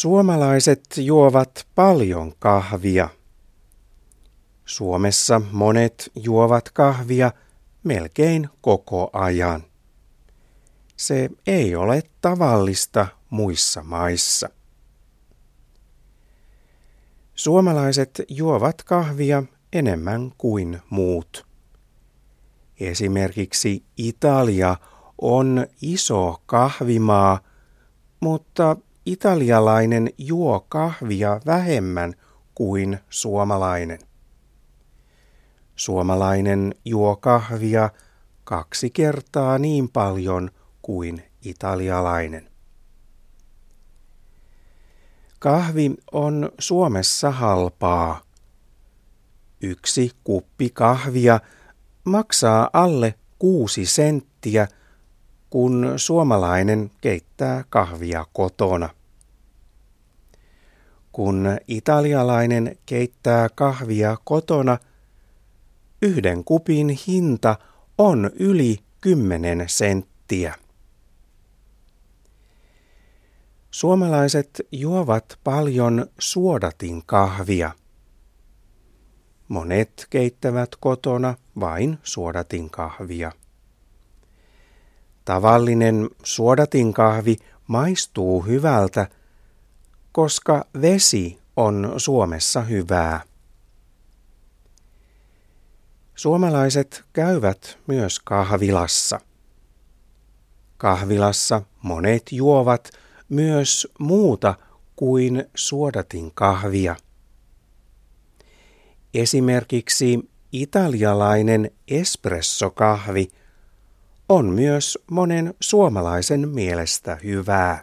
Suomalaiset juovat paljon kahvia. Suomessa monet juovat kahvia melkein koko ajan. Se ei ole tavallista muissa maissa. Suomalaiset juovat kahvia enemmän kuin muut. Esimerkiksi Italia on iso kahvimaa, mutta italialainen juo kahvia vähemmän kuin suomalainen. Suomalainen juo kahvia kaksi kertaa niin paljon kuin italialainen. Kahvi on Suomessa halpaa. Yksi kuppi kahvia maksaa alle kuusi senttiä, kun suomalainen keittää kahvia kotona. Kun italialainen keittää kahvia kotona, yhden kupin hinta on yli kymmenen senttiä. Suomalaiset juovat paljon suodatin kahvia. Monet keittävät kotona vain suodatin kahvia. Tavallinen suodatin kahvi maistuu hyvältä, koska vesi on Suomessa hyvää. Suomalaiset käyvät myös kahvilassa. Kahvilassa monet juovat myös muuta kuin suodatin kahvia. Esimerkiksi italialainen espressokahvi on myös monen suomalaisen mielestä hyvää.